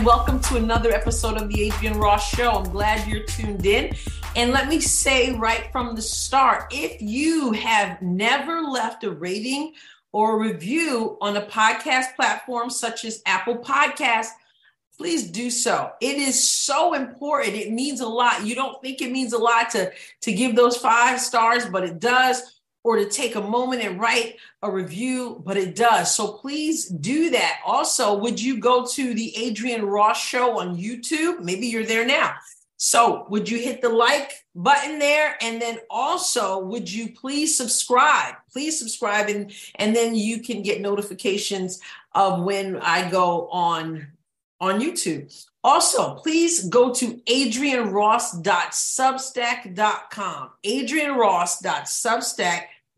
and welcome to another episode of the Adrienne Ross Show. I'm glad you're tuned in. And let me say right from the start if you have never left a rating or a review on a podcast platform such as Apple Podcasts, please do so. It is so important. It means a lot. You don't think it means a lot to, to give those five stars, but it does or to take a moment and write a review, but it does. So please do that. Also, would you go to the Adrienne Ross Show on YouTube? Maybe you're there now. So, would you hit the like button there? And then also, would you please subscribe? Please subscribe, and, and then you can get notifications of when I go on on YouTube. Also, please go to adrienneross.substack.com,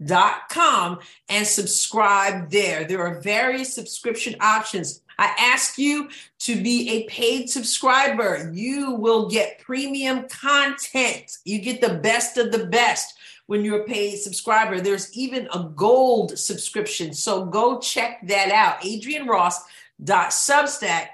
adrienneross.substack.com, and subscribe there. There are various subscription options. I ask you to be a paid subscriber. You will get premium content. You get the best of the best when you're a paid subscriber. There's even a gold subscription. So go check that out. Adrienne Ross substack.com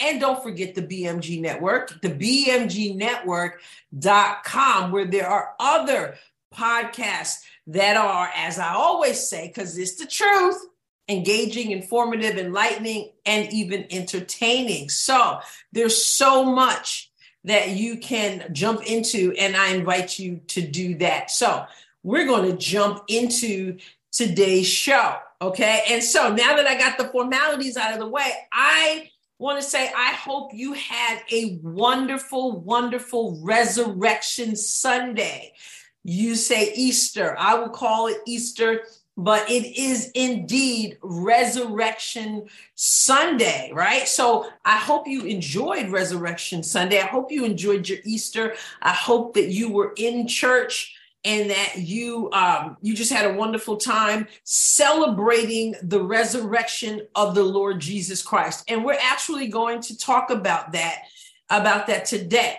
and don't forget the bmg network the bmg network.com where there are other podcasts that are as i always say because it's the truth engaging informative enlightening and even entertaining so there's so much that you can jump into and i invite you to do that so we're going to jump into today's show Okay. And so now that I got the formalities out of the way, I want to say I hope you had a wonderful, wonderful Resurrection Sunday. You say Easter. I will call it Easter, but it is indeed Resurrection Sunday, right? So I hope you enjoyed Resurrection Sunday. I hope you enjoyed your Easter. I hope that you were in church and that you um, you just had a wonderful time celebrating the resurrection of the Lord Jesus Christ. And we're actually going to talk about that about that today.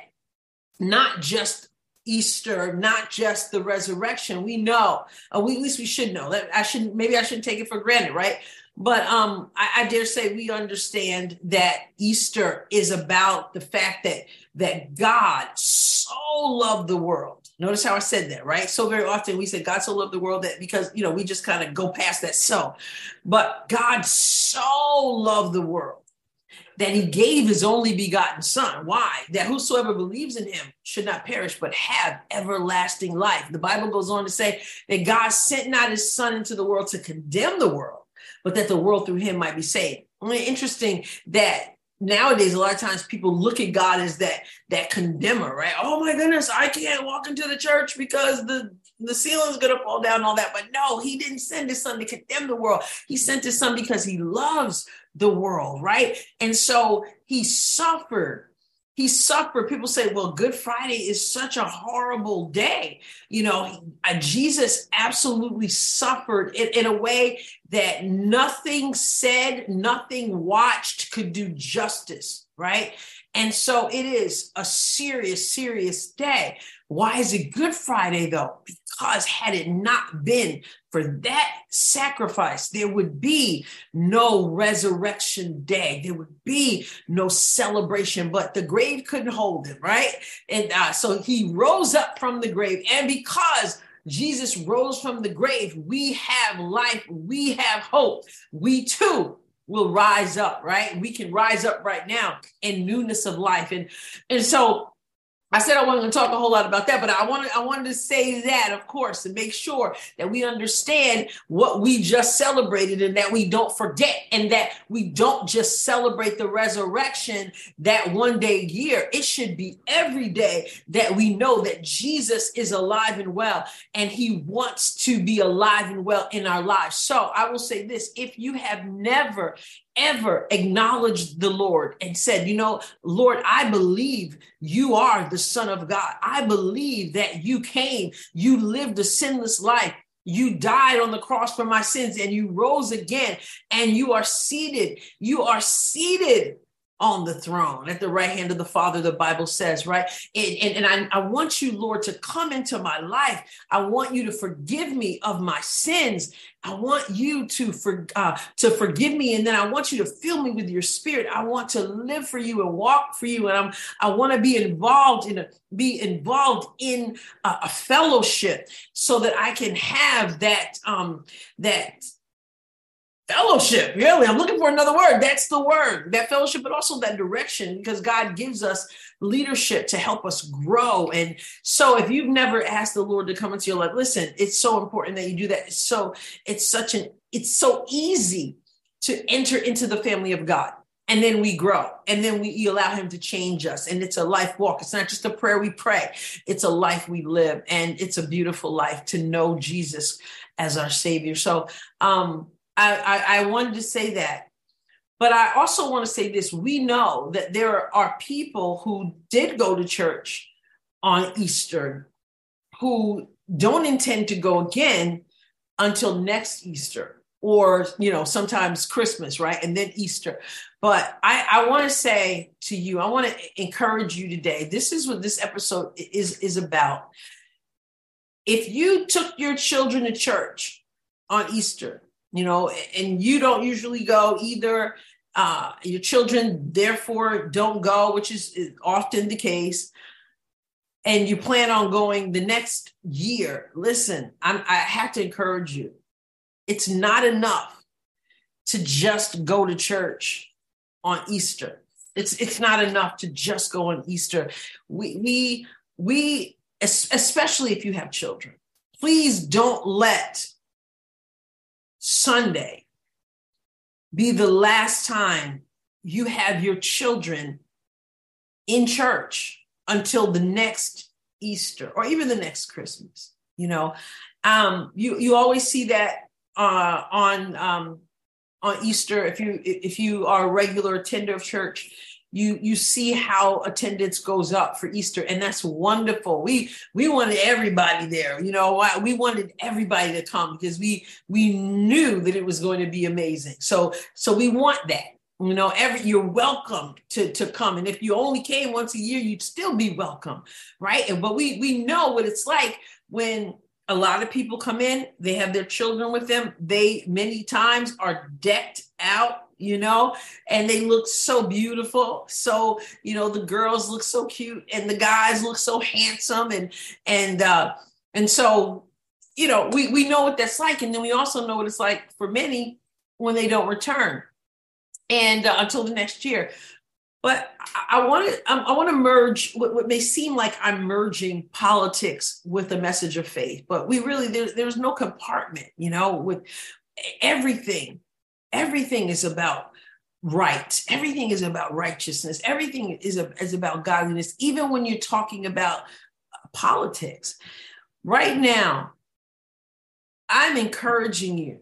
Not just Easter, not just the resurrection. We know, uh, we, at least we should know that I shouldn't, maybe I shouldn't take it for granted, right? But um, I, I dare say we understand that Easter is about the fact that that God so loved the world Notice how I said that, right? So very often we say God so loved the world that because, you know, we just kind of go past that so. But God so loved the world that he gave his only begotten son. Why? That whosoever believes in him should not perish, but have everlasting life. The Bible goes on to say that God sent not his son into the world to condemn the world, but that the world through him might be saved. Only Interesting that nowadays a lot of times people look at god as that that condemner right oh my goodness i can't walk into the church because the the ceiling's gonna fall down all that but no he didn't send his son to condemn the world he sent his son because he loves the world right and so he suffered he suffered. People say, well, Good Friday is such a horrible day. You know, uh, Jesus absolutely suffered in, in, a way that nothing said, nothing watched could do justice, right? And so it is a serious, serious day. Why is it Good Friday though? Because had it not been for that sacrifice, there would be no resurrection day. There would be no celebration, but the grave couldn't hold him, right? And uh, so he rose up from the grave. And because Jesus rose from the grave, we have life, we have hope. We too will rise up, right? We can rise up right now in newness of life. And and so I said I wasn't going to talk a whole lot about that, but I wanted I wanted to say that, of course, and make sure that we understand what we just celebrated and that we don't forget and that we don't just celebrate the resurrection that one day a year. It should be every day that we know that Jesus is alive and well and he wants to be alive and well in our lives. So I will say this, if you have never ever acknowledged the Lord and said, You know, Lord, I believe you are the Son of God. I believe that you came, you lived a sinless life. You died on the cross for my sins and you rose again and you are seated. You are seated on the throne at the right hand of the Father, the Bible says, right? And, and, and I, I want you, Lord, to come into my life. I want you to forgive me of my sins. I want you to for, uh, to forgive me, and then I want you to fill me with your Spirit. I want to live for you and walk for you, and I'm I want to be involved in a be involved in a, a fellowship so that I can have that um that fellowship really. I'm looking for another word. That's the word. That fellowship but also that direction because god gives us leadership to help us grow. And so if you've never asked the lord to come into your life listen it's so important that you do that. So it's such an it's so easy to enter into the family of god and then we grow and then we allow him to change us. And it's a life walk. It's not just a prayer we pray. It's a life we live and it's a beautiful life to know jesus as our savior. So um I, I, I wanted to say that. But I also want to say this. We know that there are people who did go to church on Easter who don't intend to go again until next Easter or you know sometimes christmas right? And then easter. But i i want to say to you i want to encourage you today. This is what this episode is is about. If you took your children to church on easter you know, and you don't usually go either. Uh, your children, therefore, don't go, which is, often the case. And you plan on going the next year. Listen, I'm, I have to encourage you. It's not enough to just go to church on Easter. It's it's not enough to just go on Easter. We we we especially if you have children, please don't let Sunday be the last time you have your children in church until the next Easter or even the next Christmas. You know, um, you you always see that uh, on um, on Easter if you if you are a regular attender of church you you see how attendance goes up for Easter, and that's wonderful. We we wanted everybody there, you know. We wanted everybody to come because we we knew that it was going to be amazing. So so we want that. You know, every you're welcome to to come, and if you only came once a year, you'd still be welcome, right? And but we we know what it's like when a lot of people come in they have their children with them they many times are decked out you know? And they look so beautiful. So you know the girls look so cute and the guys look so handsome and and uh and so you know we we know what that's like. And then we also know what it's like for many when they don't return and uh, until the next year. But I, want to I want to merge what, what, may seem like I'm merging politics with a message of faith, but we really there, there's no compartment, you know, with everything everything is about right. Everything is about righteousness. Everything is, a, is about godliness, even when you're talking about politics. Right now, I'm encouraging you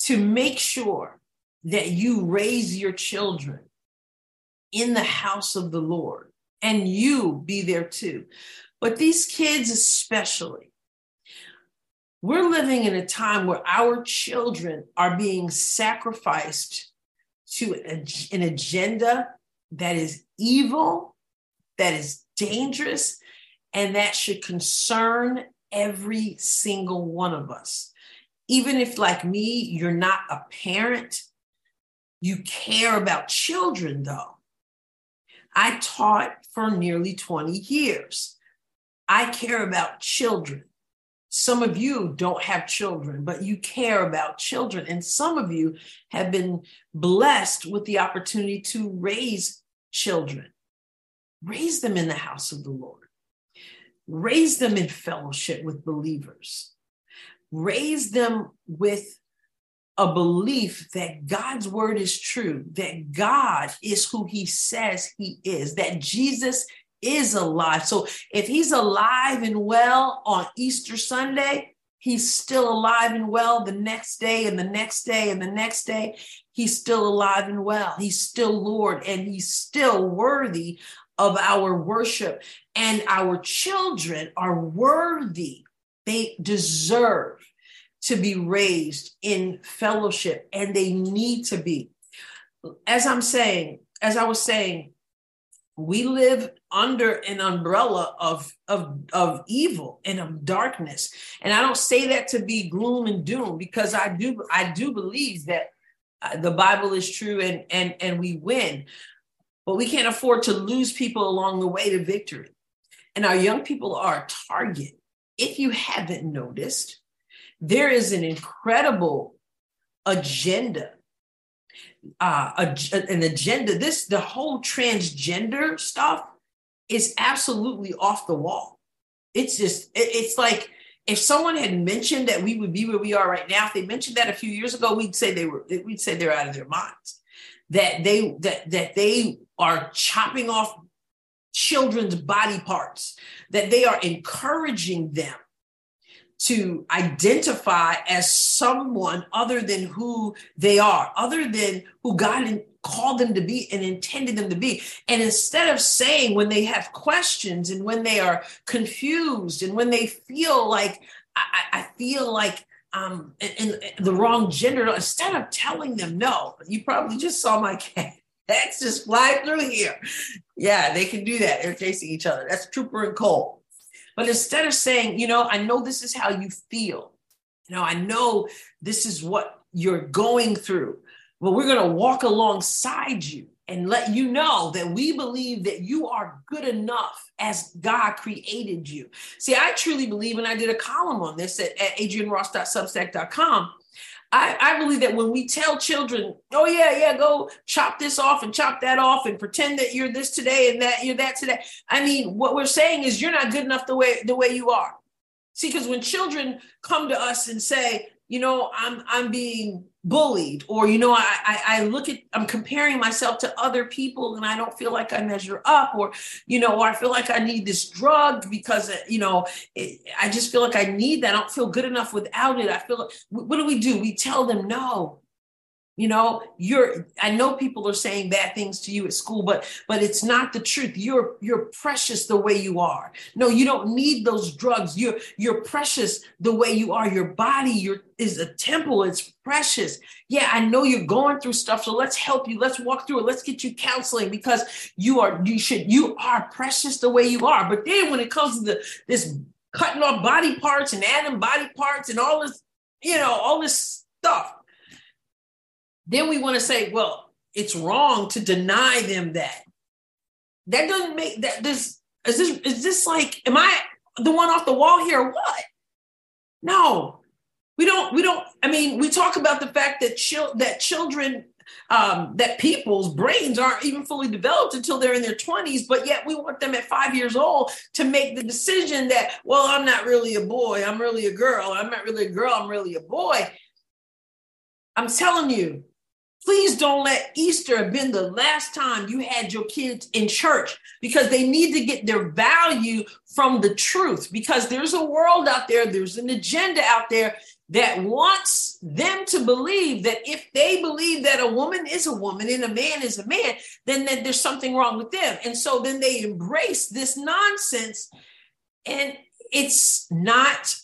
to make sure that you raise your children in the house of the Lord and you be there too. But these kids, especially, we're living in a time where our children are being sacrificed to an agenda that is evil, that is dangerous, and that should concern every single one of us. Even if, like me, you're not a parent, you care about children, though. I taught for nearly 20 years. I care about children. Some of you don't have children, but you care about children. And some of you have been blessed with the opportunity to raise children. Raise them in the house of the Lord, raise them in fellowship with believers, raise them with a belief that God's word is true, that God is who he says he is, that Jesus is alive. So if he's alive and well on Easter Sunday, he's still alive and well the next day and the next day and the next day. He's still alive and well. He's still Lord and he's still worthy of our worship. And our children are worthy, they deserve to be raised in fellowship and they need to be. as I'm saying, as I was saying, we live under an umbrella of, of, of evil and of darkness. And I don't say that to be gloom and doom because I do I do believe that uh, the Bible is true and and and we win. But we can't afford to lose people along the way to victory. And our young people are a target. If you haven't noticed, there is an incredible agenda uh, a, an agenda. This the whole transgender stuff is absolutely off the wall. It's just it, it's like if someone had mentioned that we would be where we are right now, if they mentioned that a few years ago, we'd say they were we'd say they're out of their minds. That they that that they are chopping off children's body parts, that they are encouraging them to identify as someone other than who they are, other than who God called them to be and intended them to be. And instead of saying when they have questions and when they are confused and when they feel like, I, I feel like um in, in the wrong gender, instead of telling them no, you probably just saw my cat. That's just fly through here. Yeah, they can do that. They're chasing each other. That's Trooper and Cole. But instead of saying, you know, I know this is how you feel, you know, I know this is what you're going through, but we're going to walk alongside you and let you know that we believe that you are good enough as God created you. See, I truly believe, and I did a column on this at, at adrienneross.substack.com I, I believe that when we tell children, oh yeah, yeah, go chop this off and chop that off and pretend that you're this today and that you're that today. I mean, what we're saying is you're not good enough the way the way you are. See, because when children come to us and say, you know, I'm I'm being bullied or you know I, I, I look at i'm comparing myself to other people and i don't feel like i measure up or you know or i feel like i need this drug because uh, you know it, i just feel like i need that. I don't feel good enough without it. I feel what do we do? We tell them no you know you're i know people are saying bad things to you at school but but it's not the truth. You're you're precious the way you are. No you don't need those drugs. You're you're precious the way you are. Your body your is a temple. It's precious. Yeah i know you're going through stuff so let's help you. Let's walk through it. Let's get you counseling because you are you should you are precious the way you are. But then when it comes to the, this cutting off body parts and adding body parts and all this you know all this stuff then we want to say, well, it's wrong to deny them that. That doesn't make that this is this is this like am I the one off the wall here or what? No. We don't we don't I mean we talk about the fact that chil- that children um, that people's brains aren't even fully developed until they're in their 20s, but yet we want them at five years old to make the decision that, well, I'm not really a boy, I'm really a girl, I'm not really a girl, I'm really a boy. I'm telling you, Please don't let Easter have been the last time you had your kids in church because they need to get their value from the truth. Because there's a world out there, there's an agenda out there that wants them to believe that if they believe that a woman is a woman and a man is a man, then that there's something wrong with them. And so then they embrace this nonsense. And it's not,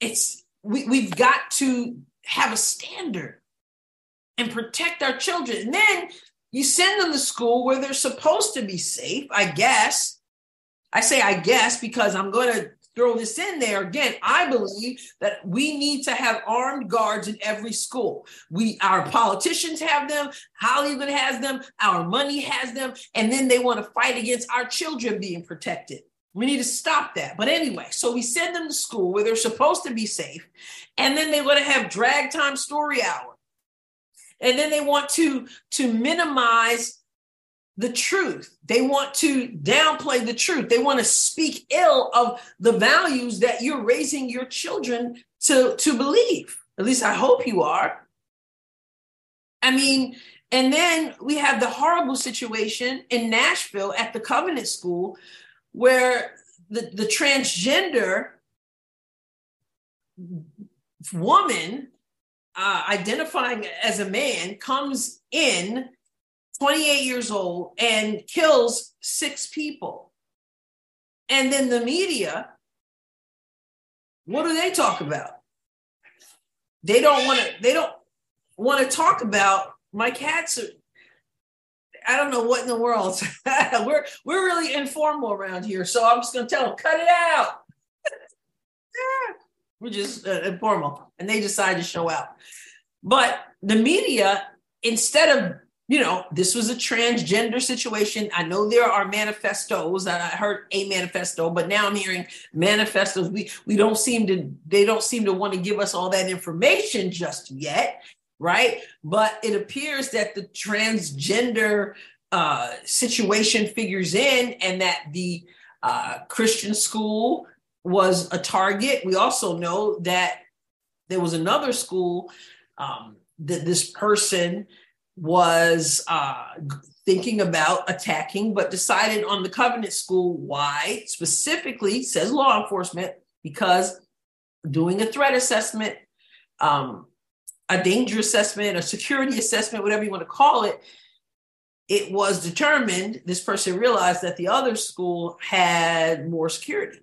it's, we, we've got to have a standard and protect our children. And then you send them to school where they're supposed to be safe, I guess. I say I guess because I'm going to throw this in there. Again i believe that we need to have armed guards in every school. We our politicians have them hollywood has them our money has them and then they want to fight against our children being protected. We need to stop that. But anyway so we send them to school where they're supposed to be safe and then they want to have drag time story hour and then they want to to minimize the truth. They want to downplay the truth. They want to speak ill of the values that you're raising your children to to believe. At least i hope you are. I mean and then we have the horrible situation in nashville at the covenant school where the, the transgender woman uh, identifying as a man comes in 28 years old and kills six people. And then the media, what do they talk about? They don't want to, they don't want to talk about my cats. Are, I don't know what in the world. we're we're really informal around here, so I'm just gonna tell them cut it out. we're just uh, informal, and they decide to show out. But the media, instead of you know, this was a transgender situation. I know there are manifestos, I heard a manifesto, but now I'm hearing manifestos. We we don't seem to they don't seem to want to give us all that information just yet right? But it appears that the transgender uh, situation figures in and that the uh, Christian school was a target. We also know that there was another school um, that this person was uh, thinking about attacking, but decided on the covenant school. Why? Specifically, says law enforcement, because doing a threat assessment, um, a danger assessment, a security assessment, whatever you want to call it, it was determined, this person realized that the other school had more security.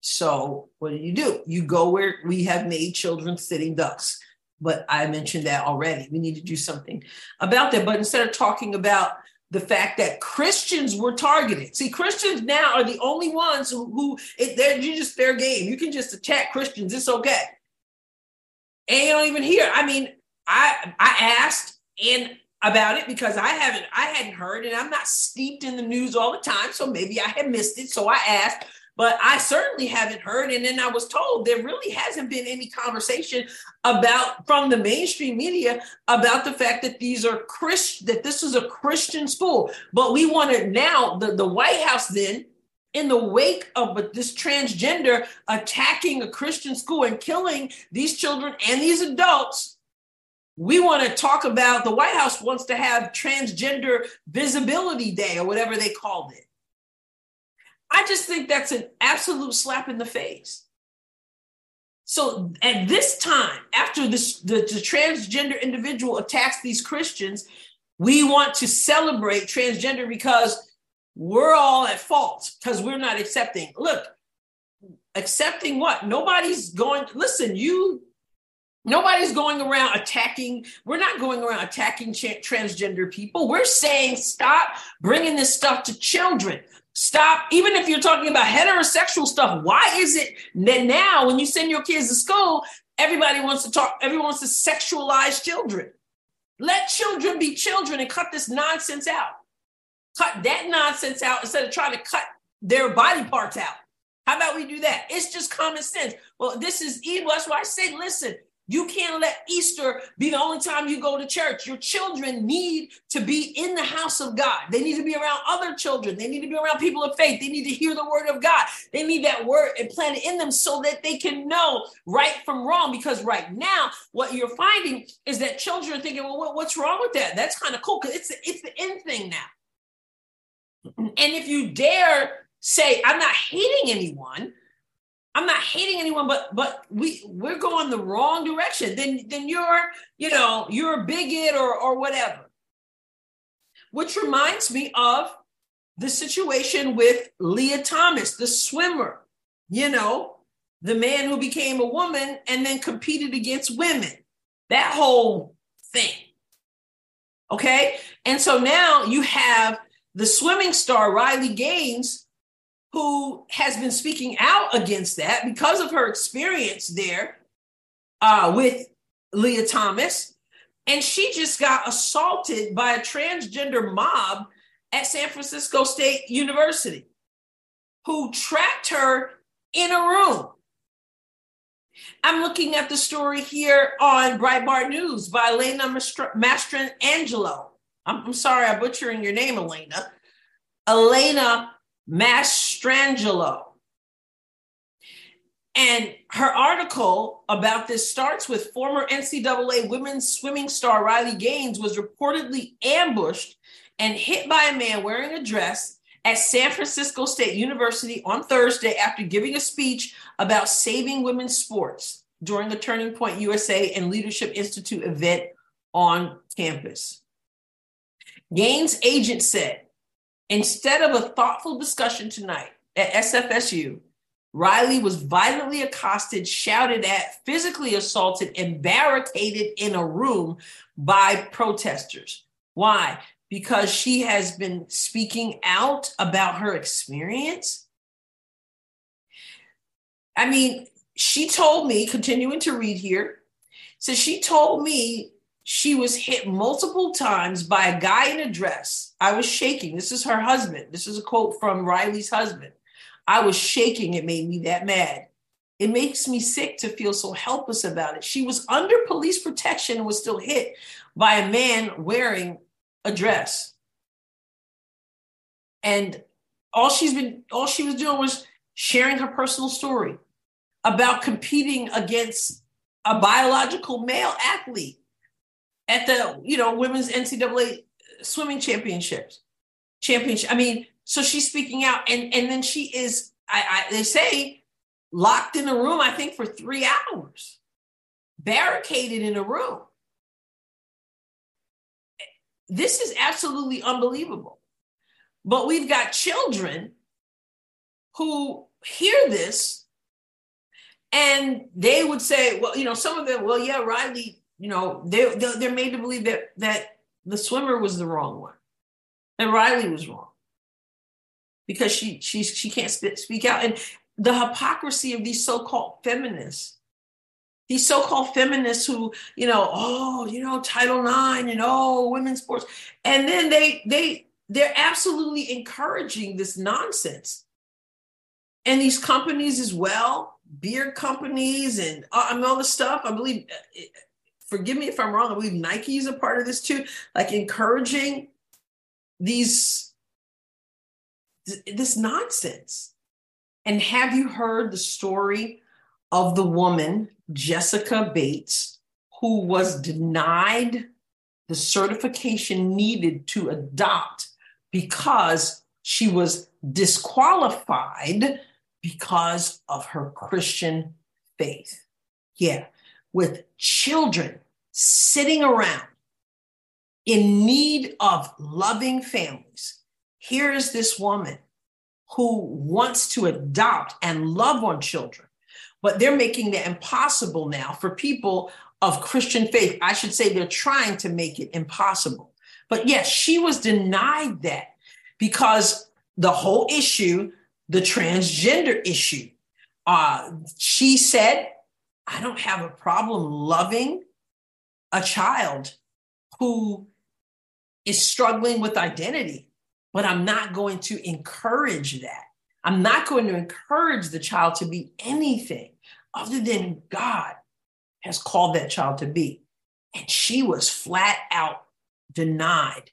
So what do you do? You go where we have made children sitting ducks. But I mentioned that already. We need to do something about that. But instead of talking about the fact that Christians were targeted. See, Christians now are the only ones who, who it, they're you just fair game. You can just attack Christians. It's okay and you don't even hear. I mean, I I asked and about it because I haven't I hadn't heard and I'm not steeped in the news all the time, so maybe I had missed it. So I asked, but I certainly haven't heard. And then I was told there really hasn't been any conversation about from the mainstream media about the fact that these are Christ that this is a Christian school. But we want to now the, the White House then in the wake of this transgender attacking a Christian school and killing these children and these adults, we want to talk about the White House wants to have transgender visibility day or whatever they called it. I just think that's an absolute slap in the face. So at this time, after this, the, the transgender individual attacks these Christians, we want to celebrate transgender because we're all at fault because we're not accepting. Look, accepting what? Nobody's going, listen, you, nobody's going around attacking. We're not going around attacking transgender people. We're saying stop bringing this stuff to children. Stop, even if you're talking about heterosexual stuff. Why is it that now when you send your kids to school, everybody wants to talk, everyone wants to sexualize children? Let children be children and cut this nonsense out cut that nonsense out instead of trying to cut their body parts out. How about we do that? It's just common sense. Well, this is evil. That's why I say, listen, you can't let Easter be the only time you go to church. Your children need to be in the house of God. They need to be around other children. They need to be around people of faith. They need to hear the word of God. They need that word implanted in them so that they can know right from wrong. Because right now, what you're finding is that children are thinking, well, what's wrong with that? That's kind of cool because it's, it's the end thing now. And if you dare say, I'm not hating anyone, I'm not hating anyone, but but we we're going the wrong direction, then then you're, you know, you're a bigot or or whatever. Which reminds me of the situation with Lia Thomas, the swimmer, you know, the man who became a woman and then competed against women. That whole thing. Okay? And so now you have the swimming star Riley Gaines, who has been speaking out against that because of her experience there uh, with Lia Thomas. And she just got assaulted by a transgender mob at San Francisco State University who trapped her in a room. I'm looking at the story here on Breitbart News by Elena Mastran Angelo. I'm, I'm sorry, I'm butchering your name, Elena. Elena Mastrangelo. And her article about this starts with former NCAA women's swimming star Riley Gaines was reportedly ambushed and hit by a man wearing a dress at San Francisco State University on Thursday after giving a speech about saving women's sports during a Turning Point USA and Leadership Institute event on campus. Gaines' agent said, instead of a thoughtful discussion tonight at SFSU, Riley was violently accosted, shouted at, physically assaulted, and barricaded in a room by protesters. Why? because she has been speaking out about her experience. I mean, she told me, continuing to read here, so she told me she was hit multiple times by a guy in a dress. I was shaking. This is her husband. This is a quote from Riley's husband. I was shaking. It made me that mad. It makes me sick to feel so helpless about it. She was under police protection and was still hit by a man wearing a dress. And all she's been, all she was doing was sharing her personal story about competing against a biological male athlete at the, you know, women's NCAA swimming championships. Championship. I mean, so she's speaking out, and and then she is. I, I they say locked in a room. I think for three hours, barricaded in a room. This is absolutely unbelievable. But we've got children who hear this and they would say, well, you know, some of them, well, yeah, Riley, you know, they, they're made to believe that, that the swimmer was the wrong one, that Riley was wrong. Because she, she, she can't speak out. And the hypocrisy of these so-called feminists these so-called feminists who you know oh you know title ix and oh women's sports. And then they they they're absolutely encouraging this nonsense. And these companies as well beer companies and uh, I mean, all the stuff i believe uh, forgive me if i'm wrong i believe nike is a part of this too like encouraging these this nonsense and have you heard the story of the woman Jessica Bates, who was denied the certification needed to adopt because she was disqualified because of her Christian faith. Yeah, with children sitting around in need of loving families. Here is this woman who wants to adopt and love on children but they're making that impossible now for people of Christian faith. I should say they're trying to make it impossible. But yes, she was denied that because the whole issue, the transgender issue, uh, she said, I don't have a problem loving a child who is struggling with identity, but I'm not going to encourage that. I'm not going to encourage the child to be anything other than God has called that child to be. And she was flat out denied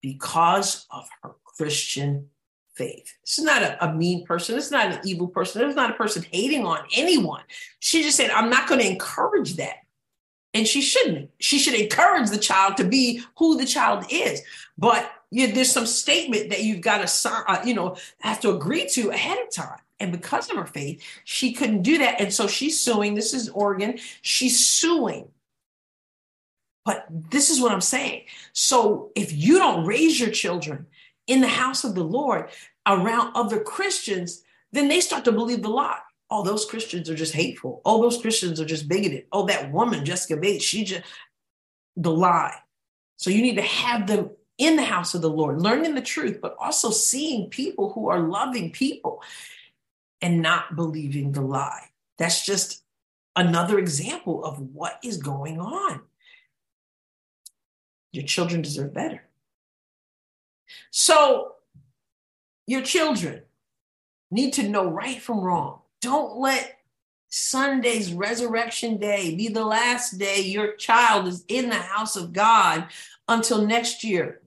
because of her Christian faith. Is not a, a mean person. Is not an evil person. Is not a person hating on anyone. She just said, I'm not going to encourage that. And she shouldn't. She should encourage the child to be who the child is. But you, there's some statement that you've got to, uh, you know, have to agree to ahead of time. And because of her faith, she couldn't do that. And so she's suing. This is Oregon. She's suing. But this is what I'm saying. So if you don't raise your children in the house of the Lord around other Christians, then they start to believe the lie. Oh, those Christians are just hateful. Oh, those Christians are just bigoted. Oh, that woman, Jessica Bates, she just, the lie. So you need to have them in the house of the Lord, learning the truth, but also seeing people who are loving people and not believing the lie. That's just another example of what is going on. Your children deserve better. So, your children need to know right from wrong. Don't let Sunday's resurrection day be the last day your child is in the house of God until next year.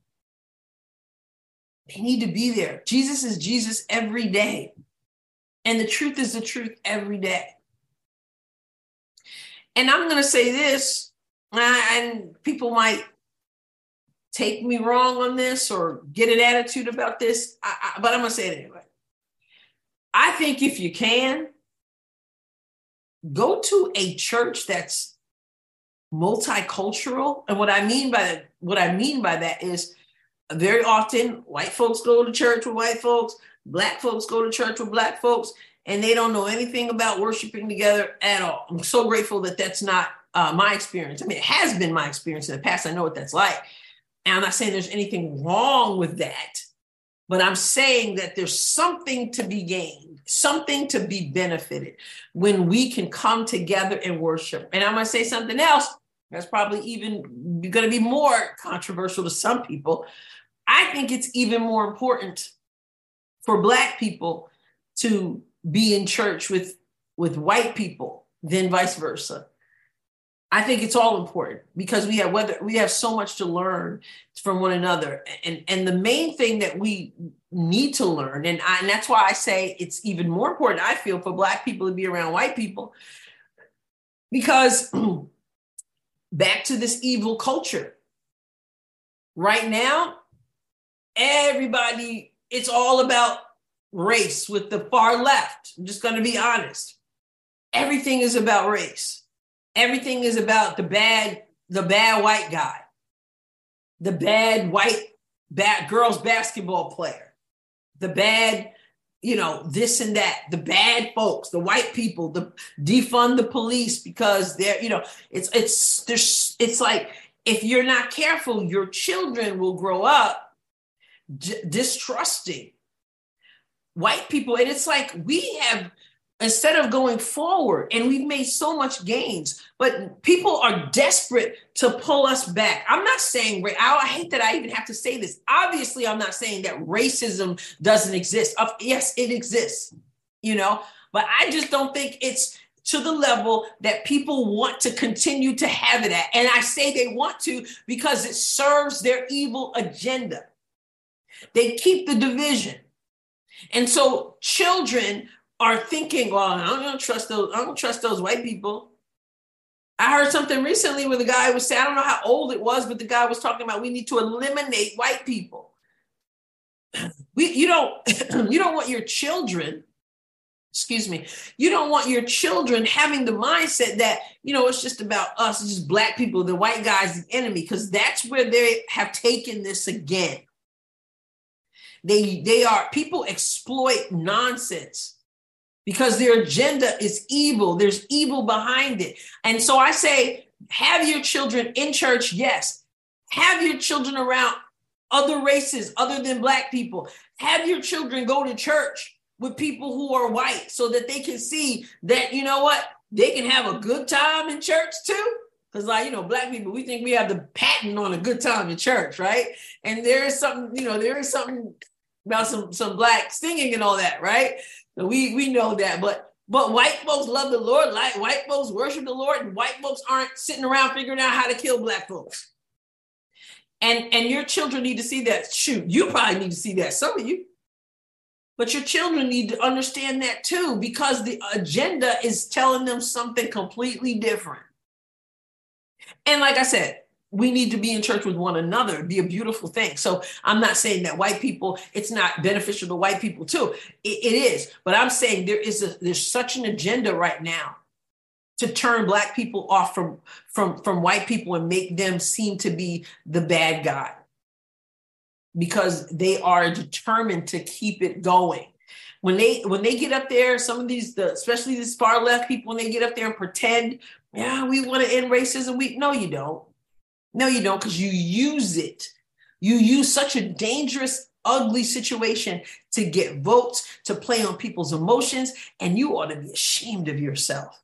They need to be there. Jesus is Jesus every day. And the truth is the truth every day. And I'm going to say this, and people might take me wrong on this or get an attitude about this, I, I, but I'm going to say it anyway. I think if you can, go to a church that's multicultural. And what I mean by that, what I mean by that is very often white folks go to church with white folks, black folks go to church with black folks, and they don't know anything about worshiping together at all. I'm so grateful that that's not uh, my experience. I mean, it has been my experience in the past. I know what that's like. And I'm not saying there's anything wrong with that, but I'm saying that there's something to be gained, something to be benefited when we can come together and worship. And I'm going to say something else that's probably even going to be more controversial to some people. I think it's even more important for Black people to be in church with, with white people than vice versa. I think it's all important because we have whether we have so much to learn from one another, and and the main thing that we need to learn, and, I, and that's why I say it's even more important. I feel for Black people to be around white people because back to this evil culture. Right now, everybody it's all about race with the far left. I'm just going to be honest. Everything is about race Everything is about the bad, the bad white guy, the bad white bad girls basketball player, the bad, you know, this and that, the bad folks, the white people, the defund the police because they're, you know, it's it's there's it's like if you're not careful, your children will grow up d- distrusting white people, and it's like we have instead of going forward and we've made so much gains but people are desperate to pull us back. I'm not saying i hate that i even have to say this. Obviously i'm not saying that racism doesn't exist. Of yes it exists you know but i just don't think it's to the level that people want to continue to have it at. And i say they want to because it serves their evil agenda. They keep the division. And so children are thinking, well, I don't trust those, I don't trust those white people. I heard something recently where the guy was saying, I don't know how old it was, but the guy was talking about we need to eliminate white people. We, you don't you don't want your children excuse me you don't want your children having the mindset that you know it's just about us it's just black people the white guys the enemy because that's where they have taken this again they they are people exploit nonsense because their agenda is evil. There's evil behind it. And so I say, have your children in church, yes. Have your children around other races other than Black people. Have your children go to church with people who are white so that they can see that, you know what, they can have a good time in church too. Because, like, you know, Black people, we think we have the patent on a good time in church, right? And there is something, you know, there is something about some some black singing and all that, right? We we know that, but but white folks love the Lord, like white folks worship the Lord, and white folks aren't sitting around figuring out how to kill black folks. And and your children need to see that. Shoot, you probably need to see that. Some of you. But your children need to understand that too, because the agenda is telling them something completely different. And like I said, we need to be in church with one another be a beautiful thing. So i'm not saying that white people it's not beneficial to white people too. It, it is but i'm saying there is a there's such an agenda right now to turn black people off from from from white people and make them seem to be the bad guy because they are determined to keep it going. When they when they get up there some of these the, especially these far left people when they get up there and pretend yeah we want to end racism we no you don't no, you don't, because you use it. You use such a dangerous, ugly situation to get votes, to play on people's emotions, and you ought to be ashamed of yourself.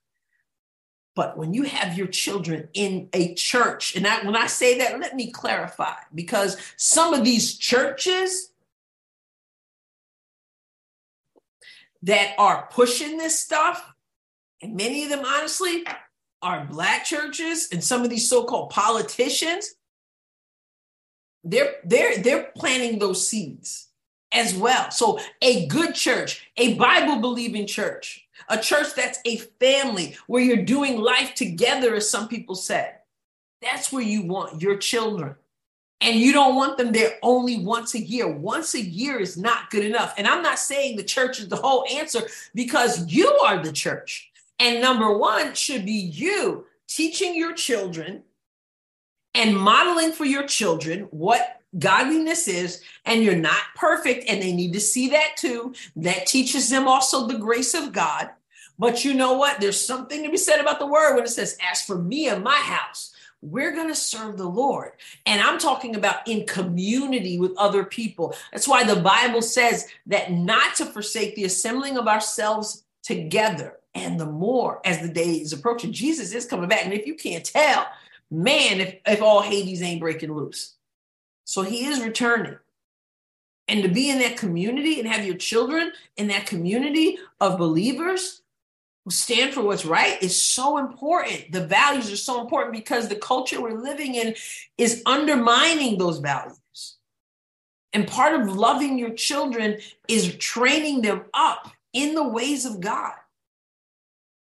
But when you have your children in a church, and I, when I say that, let me clarify, because some of these churches that are pushing this stuff, and many of them, honestly, are black churches and some of these so-called politicians they're they're they're planting those seeds as well so a good church a bible believing church a church that's a family where you're doing life together as some people said that's where you want your children and you don't want them there only once a year. Once a year is not good enough. And I'm not saying the church is the whole answer because you are the church. And number one should be you teaching your children and modeling for your children what godliness is and you're not perfect and they need to see that too that teaches them also the grace of god but you know what there's something to be said about the word when it says as for me and my house we're going to serve the Lord. And I'm talking about in community with other people. That's why the Bible says that not to forsake the assembling of ourselves together. And the more as the day is approaching, Jesus is coming back. And if you can't tell, man, if, if all Hades ain't breaking loose. So he is returning. And to be in that community and have your children in that community of believers who stand for what's right is so important. The values are so important because the culture we're living in is undermining those values. And part of loving your children is training them up in the ways of God.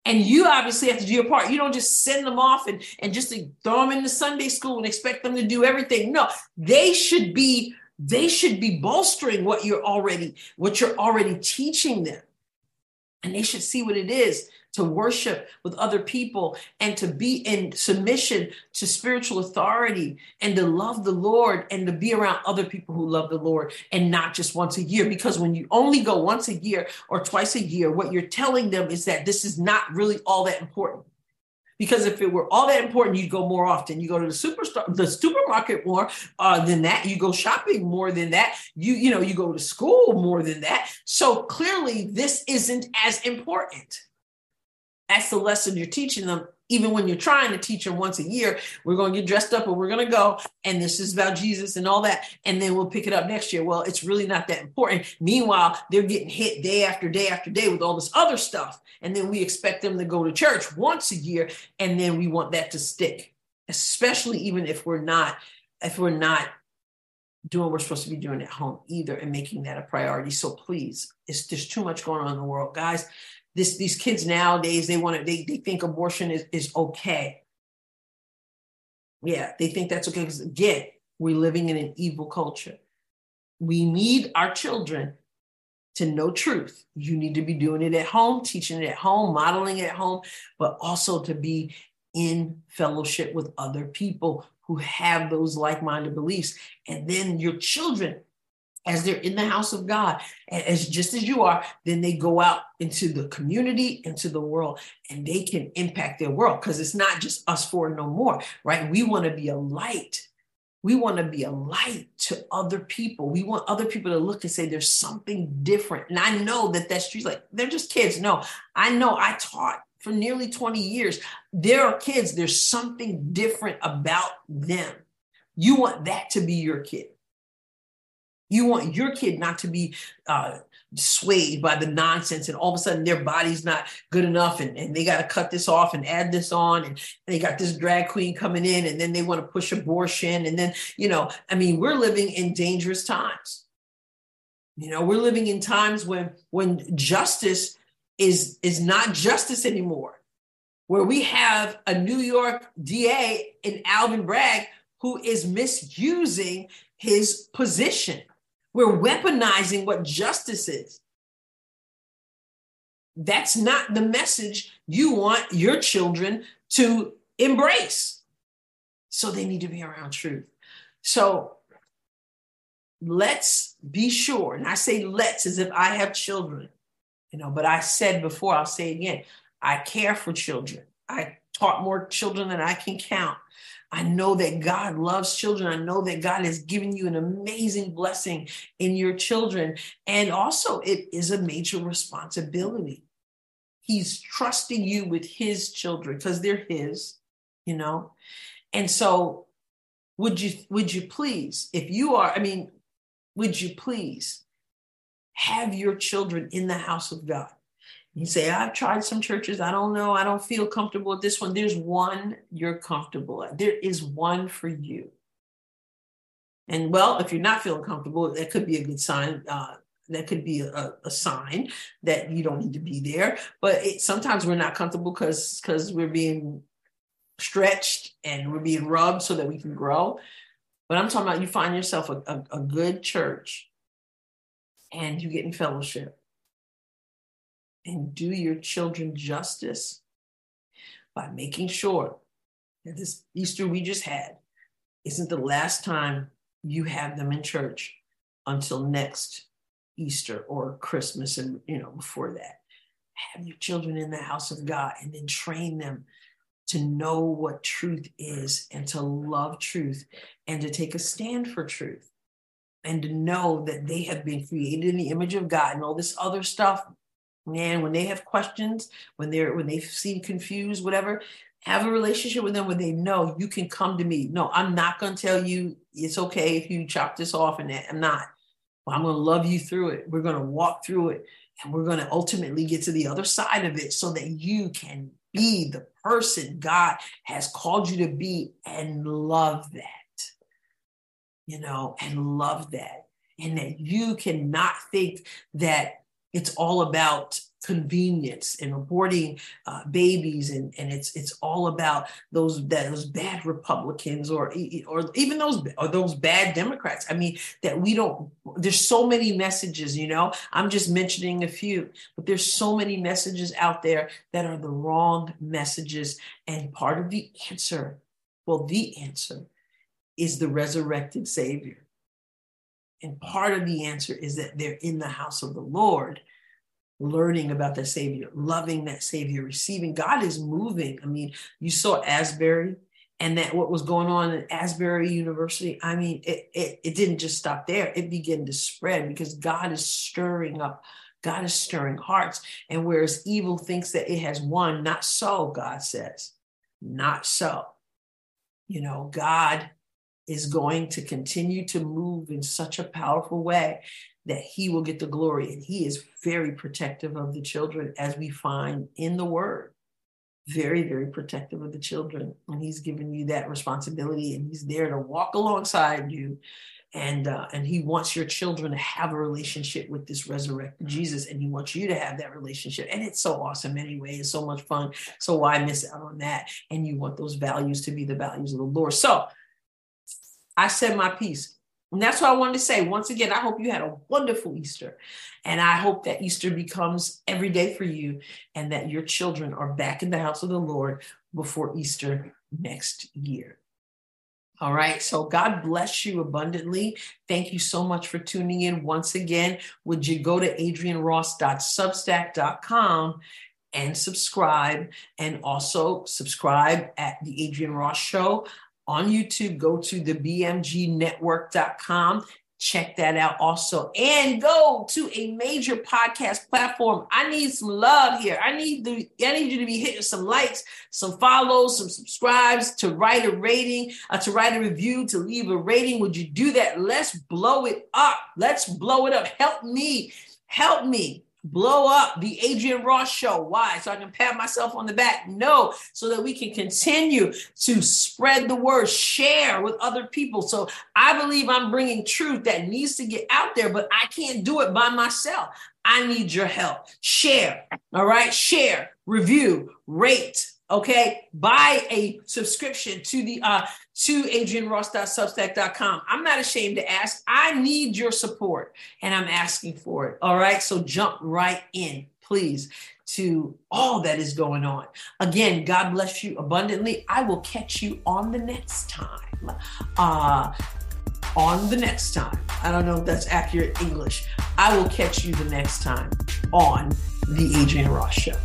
And you obviously have to do your part. You don't just send them off and, and just throw them into Sunday school and expect them to do everything. No, they should be they should be bolstering what you're already what you're already teaching them and they should see what it is to worship with other people and to be in submission to spiritual authority and to love the Lord and to be around other people who love the Lord and not just once a year. Because when you only go once a year or twice a year, what you're telling them is that this is not really all that important. Because if it were all that important, you'd go more often. You go to the superstar, the supermarket more uh, than that. You go shopping more than that. You you know you go to school more than that. So clearly, this isn't as important. That's the lesson you're teaching them even when you're trying to teach them once a year, we're going to get dressed up and we're going to go. And this is about Jesus and all that. And then we'll pick it up next year. Well, it's really not that important. Meanwhile, they're getting hit day after day after day with all this other stuff. And then we expect them to go to church once a year. And then we want that to stick, especially even if we're not, if we're not doing what we're supposed to be doing at home either and making that a priority. So please, it's there's too much going on in the world. Guys, this these kids nowadays they want to they, they think abortion is, is okay. Yeah they think that's okay because again we're living in an evil culture. We need our children to know truth. You need to be doing it at home teaching it at home modeling it at home but also to be in fellowship with other people who have those like-minded beliefs. And then your children as they're in the house of God, as just as you are, then they go out into the community, into the world, and they can impact their world because it's not just us four no more, right? We want to be a light. We want to be a light to other people. We want other people to look and say there's something different. And I know that that's true. Like they're just kids. No, I know I taught for nearly 20 years. There are kids, there's something different about them. You want that to be your kid you want your kid not to be uh, swayed by the nonsense and all of a sudden their body's not good enough and, and they got to cut this off and add this on and they got this drag queen coming in and then they want to push abortion and then you know i mean we're living in dangerous times. You know we're living in times when when justice is is not justice anymore. Where we have a new york da in alvin bragg who is misusing his position we're weaponizing what justice is. That's not the message you want your children to embrace. So they need to be around truth. So let's be sure, and I say let's as if I have children, you know, but I said before, I'll say again, I care for children. I taught more children than I can count. I know that God loves children. I know that God has given you an amazing blessing in your children. And also, it is a major responsibility. He's trusting you with his children because they're his, you know? And so, would you would you please if you are i mean would you please have your children in the house of god you say, I've tried some churches. I don't know. I don't feel comfortable with this one. There's one you're comfortable at. There is one for you. And well, if you're not feeling comfortable, that could be a good sign. Uh, that could be a, a, sign that you don't need to be there. But it, sometimes we're not comfortable because because we're being stretched and we're being rubbed so that we can grow. But I'm talking about you find yourself a, a, a good church and you get in fellowship and do your children justice by making sure that this Easter we just had isn't the last time you have them in church until next Easter or Christmas and you know before that. Have your children in the house of God and then train them to know what truth is and to love truth and to take a stand for truth and to know that they have been created in the image of God and all this other stuff. Man, when they have questions, when they're when they seem confused, whatever, have a relationship with them where they know you can come to me. No, I'm not going to tell you it's okay if you chop this off and that. I'm not. I'm going to love you through it. We're going to walk through it and we're going to ultimately get to the other side of it so that you can be the person God has called you to be and love that. You know, and love that. And that you cannot think that it's all about convenience and aborting uh, babies and, and it's it's all about those those bad republicans or or even those or those bad democrats. I mean that we don't there's so many messages you know? I'm just mentioning a few but there's so many messages out there that are the wrong messages. And part of the answer well the answer is the resurrected savior and part of the answer is that they're in the house of the lord learning about that Savior, loving that Savior, receiving. God is moving. I mean, you saw Asbury and that what was going on at Asbury University. I mean, it, it, it didn't just stop there, it began to spread because God is stirring up. God is stirring hearts. And whereas evil thinks that it has won, not so, God says. Not so. You know, God is going to continue to move in such a powerful way that he will get the glory. And he is very protective of the children, as we find in the word. Very, very protective of the children. And he's given you that responsibility and he's there to walk alongside you. And, uh, and he wants your children to have a relationship with this resurrected Jesus, and he wants you to have that relationship. And it's so awesome anyway. It's so much fun. So why miss out on that? And you want those values to be the values of the Lord. So I said my piece. And that's what I wanted to say. Once again, I hope you had a wonderful Easter. And I hope that Easter becomes every day for you and that your children are back in the house of the Lord before Easter next year. All right. So God bless you abundantly. Thank you so much for tuning in once again. Would you go to adrienneross.substack.com and subscribe and also subscribe at the Adrienne Ross Show on YouTube, go to the bmgnetwork.com. Check that out also. And go to a major podcast platform. I need some love here. I need the I need you to be hitting some likes, some follows, some subscribes, to write a rating, uh, to write a review, to leave a rating. Would you do that? Let's blow it up. Let's blow it up. Help me. Help me blow up the Adrienne Ross show. Why? So I can pat myself on the back? No, so that we can continue to spread the word, share with other people. So I believe I'm bringing truth that needs to get out there, but I can't do it by myself. I need your help. Share, all right? Share, review, rate, okay buy a subscription to the uh to adrienneross.substack.com i'm not ashamed to ask. I need your support and i'm asking for it. All right? So jump right in please to all that is going on. Again god bless you abundantly. I will catch you on the next time. Uh on the next time. I don't know if that's accurate english. I will catch you the next time on the Adrienne ross show